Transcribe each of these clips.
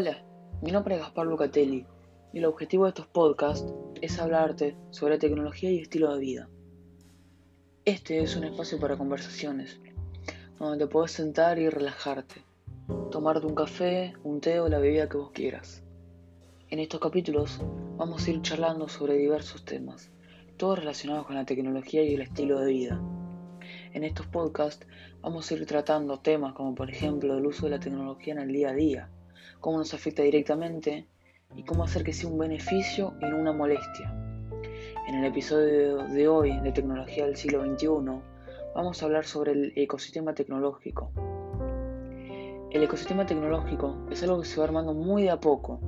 Hola, mi nombre es Gaspar Lucatelli y el objetivo de estos podcasts es hablarte sobre tecnología y estilo de vida. Este es un espacio para conversaciones, donde te puedes sentar y relajarte, tomarte un café, un té o la bebida que vos quieras. En estos capítulos vamos a ir charlando sobre diversos temas, todos relacionados con la tecnología y el estilo de vida. En estos podcasts vamos a ir tratando temas como por ejemplo el uso de la tecnología en el día a día, cómo nos afecta directamente y cómo hacer que sea un beneficio y no una molestia. En el episodio de hoy de Tecnología del siglo XXI vamos a hablar sobre el ecosistema tecnológico. El ecosistema tecnológico es algo que se va armando muy de a poco.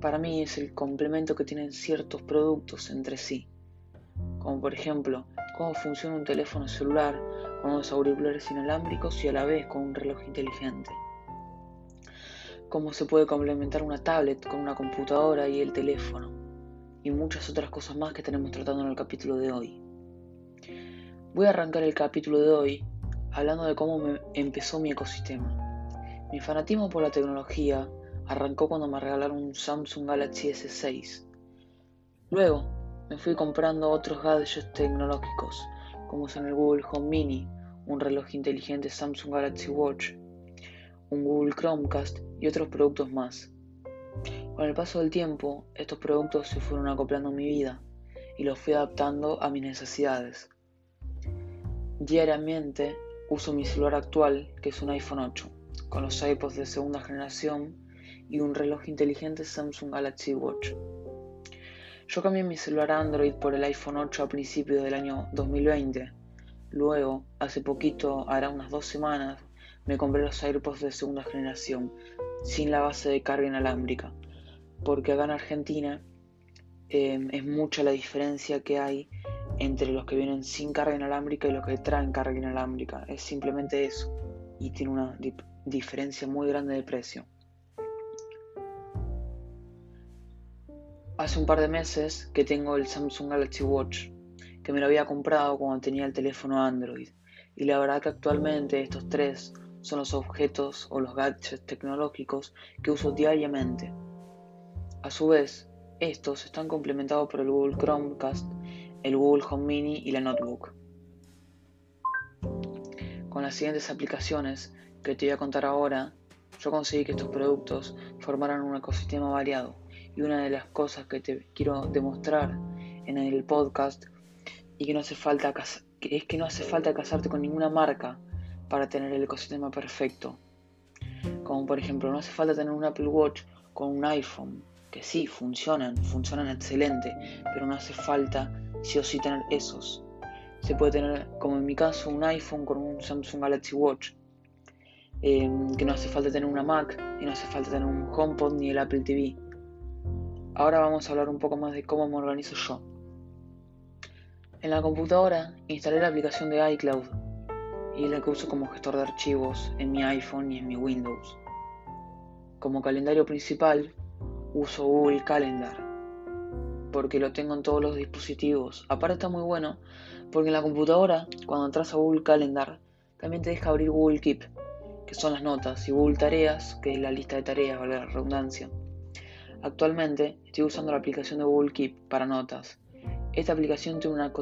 Para mí es el complemento que tienen ciertos productos entre sí, como por ejemplo cómo funciona un teléfono celular con unos auriculares inalámbricos y a la vez con un reloj inteligente cómo se puede complementar una tablet con una computadora y el teléfono, y muchas otras cosas más que tenemos tratando en el capítulo de hoy. Voy a arrancar el capítulo de hoy hablando de cómo me empezó mi ecosistema. Mi fanatismo por la tecnología arrancó cuando me regalaron un Samsung Galaxy S6. Luego me fui comprando otros gadgets tecnológicos, como son el Google Home Mini, un reloj inteligente Samsung Galaxy Watch, un Google Chromecast y otros productos más. Con el paso del tiempo, estos productos se fueron acoplando a mi vida y los fui adaptando a mis necesidades. Diariamente uso mi celular actual, que es un iPhone 8, con los iPods de segunda generación y un reloj inteligente Samsung Galaxy Watch. Yo cambié mi celular Android por el iPhone 8 a principios del año 2020. Luego, hace poquito, hará unas dos semanas, me compré los AirPods de segunda generación, sin la base de carga inalámbrica, porque acá en Argentina em, es mucha la diferencia que hay entre los que vienen sin carga inalámbrica y los que traen carga inalámbrica. Es simplemente eso, y tiene una diferencia muy grande de precio. Hace un par de meses que tengo el Samsung Galaxy Watch, que me lo había comprado cuando tenía el teléfono Android. Y la verdad que actualmente estos tres son los objetos o los gadgets tecnológicos que uso diariamente. A su vez, estos están complementados por el Google Chromecast, el Google Home Mini y la Notebook. Con las siguientes aplicaciones que te voy a contar ahora, yo conseguí que estos productos formaran un ecosistema variado y una de las cosas que te quiero demostrar en el podcast y que no hace falta es que no hace falta casarte con ninguna marca para tener el ecosistema perfecto. Como por ejemplo, no hace falta tener un Apple Watch con un iPhone, que sí, funcionan, funcionan excelente, pero no hace falta sí o sí tener esos. Se puede tener, como en mi caso, un iPhone con un Samsung Galaxy Watch, em, que no hace falta tener una Mac y no hace falta tener un HomePod ni el Apple TV. Ahora vamos a hablar un poco más de cómo me organizo yo. En la computadora instalé la aplicación de iCloud y es la que uso como gestor de archivos en mi iPhone y en mi Windows. Como calendario principal uso Google Calendar porque lo tengo en todos los dispositivos. Aparte está muy bueno porque en la computadora cuando entras a Google Calendar también te deja abrir Google Keep, que son las notas, y Google Tareas, que es la lista de tareas, vale la redundancia. Actualmente estoy usando la aplicación de Google Keep para notas. Esta aplicación tiene una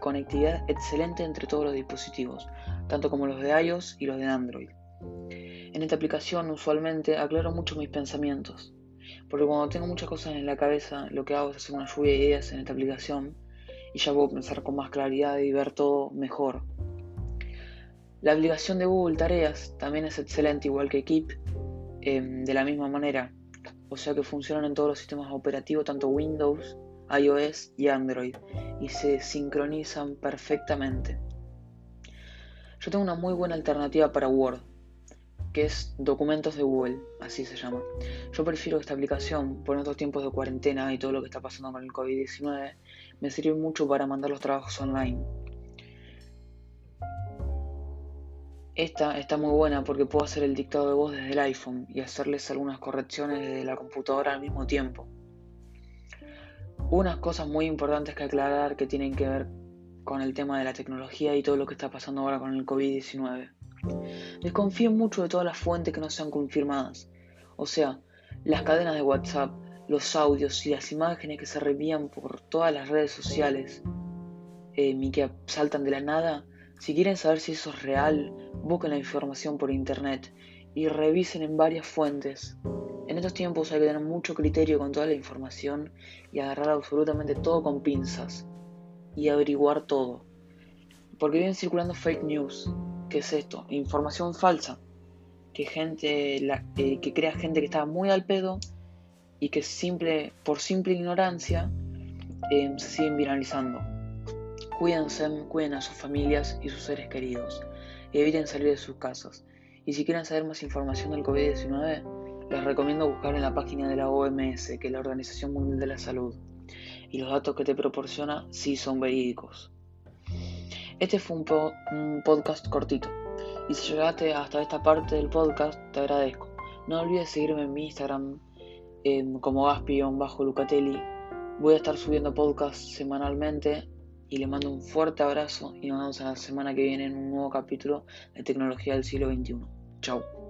conectividad excelente entre todos los dispositivos, tanto como los de iOS y los de Android. En esta aplicación usualmente aclaro mucho mis pensamientos, porque cuando tengo muchas cosas en la cabeza, lo que hago es hacer una lluvia de ideas en esta aplicación y ya puedo pensar con más claridad y ver todo mejor. La aplicación de Google Tareas también es excelente, igual que Keep, em, de la misma manera, o sea que funcionan en todos los sistemas operativos, tanto Windows, iOS y Android, y se sincronizan perfectamente. Yo tengo una muy buena alternativa para Word, que es Documentos de Google, así se llama. Yo prefiero esta aplicación por estos tiempos de cuarentena y todo lo que está pasando con el COVID-19, me sirve mucho para mandar los trabajos online. Esta está muy buena porque puedo hacer el dictado de voz desde el iPhone y hacerles algunas correcciones desde la computadora al mismo tiempo. Unas cosas muy importantes que aclarar que tienen que ver con el tema de la tecnología y todo lo que está pasando ahora con el COVID-19. Desconfío mucho de todas las fuentes que no sean confirmadas. O sea, Las cadenas de WhatsApp, los audios y las imágenes que se reenvían por todas las redes sociales em, y que saltan de la nada, si quieren saber si eso es real, busquen la información por internet y revisen en varias fuentes. En estos tiempos hay que tener mucho criterio con toda la información y agarrar absolutamente todo con pinzas y averiguar todo. Porque vienen circulando fake news. ¿Qué es esto? Información falsa. Que gente eh, que crea gente que está muy al pedo y que simple, por simple ignorancia em, se siguen viralizando. Cuídense, cuiden a sus familias y sus seres queridos. Eviten salir de sus casas. Y si quieren saber más información del COVID-19, les recomiendo buscar en la página de la OMS, que es la Organización Mundial de la Salud. Y los datos que te proporciona sí son verídicos. Este fue un, podcast cortito. Y si llegaste hasta esta parte del podcast, te agradezco. No olvides seguirme en mi Instagram como Gaspi-Lucatelli. Voy a estar subiendo podcast semanalmente y le mando un fuerte abrazo y nos vemos la semana que viene en un nuevo capítulo de Tecnología del siglo XXI. Chao.